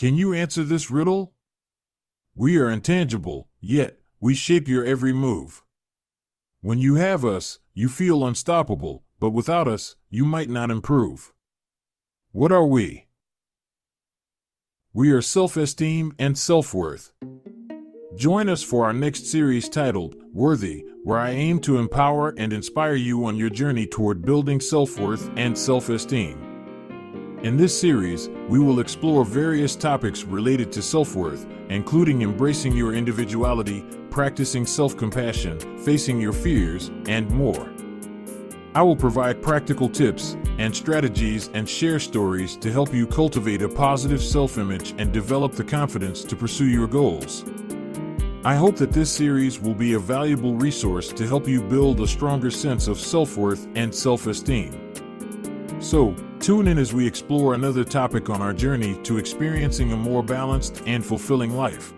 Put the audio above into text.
Can you answer this riddle? We are intangible, yet we shape your every move. When you have us, you feel unstoppable, but without us, you might not improve. What are we? We are self esteem and self worth. Join us for our next series titled Worthy, where I aim to empower and inspire you on your journey toward building self worth and self esteem. In this series, we will explore various topics related to self worth, including embracing your individuality, practicing self compassion, facing your fears, and more. I will provide practical tips and strategies and share stories to help you cultivate a positive self image and develop the confidence to pursue your goals. I hope that this series will be a valuable resource to help you build a stronger sense of self worth and self esteem. So, tune in as we explore another topic on our journey to experiencing a more balanced and fulfilling life.